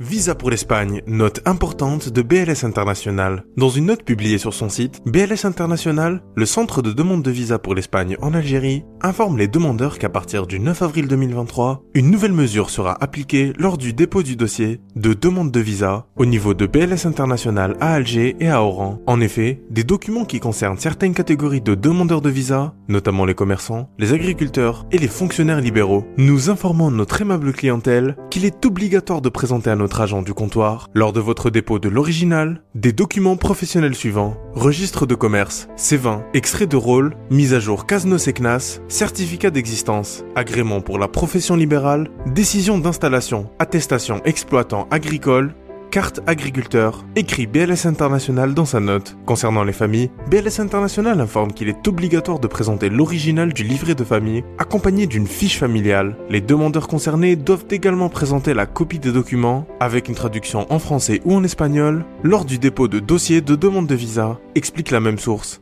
Visa pour l'Espagne, note importante de BLS International. Dans une note publiée sur son site, BLS International, le centre de demande de visa pour l'Espagne en Algérie, informe les demandeurs qu'à partir du 9 avril 2023, une nouvelle mesure sera appliquée lors du dépôt du dossier de demande de visa au niveau de BLS International à Alger et à Oran. En effet, des documents qui concernent certaines catégories de demandeurs de visa, notamment les commerçants, les agriculteurs et les fonctionnaires libéraux, nous informons notre aimable clientèle qu'il est obligatoire de présenter à notre agent du comptoir, lors de votre dépôt de l'original, des documents professionnels suivants. Registre de commerce, C20, extrait de rôle, mise à jour Casnos et CNAS, certificat d'existence, agrément pour la profession libérale, décision d'installation, attestation exploitant agricole, carte agriculteur, écrit BLS International dans sa note. Concernant les familles, BLS International informe qu'il est obligatoire de présenter l'original du livret de famille, accompagné d'une fiche familiale. Les demandeurs concernés doivent également présenter la copie des documents, avec une traduction en français ou en espagnol, lors du dépôt de dossier de demande de visa, explique la même source.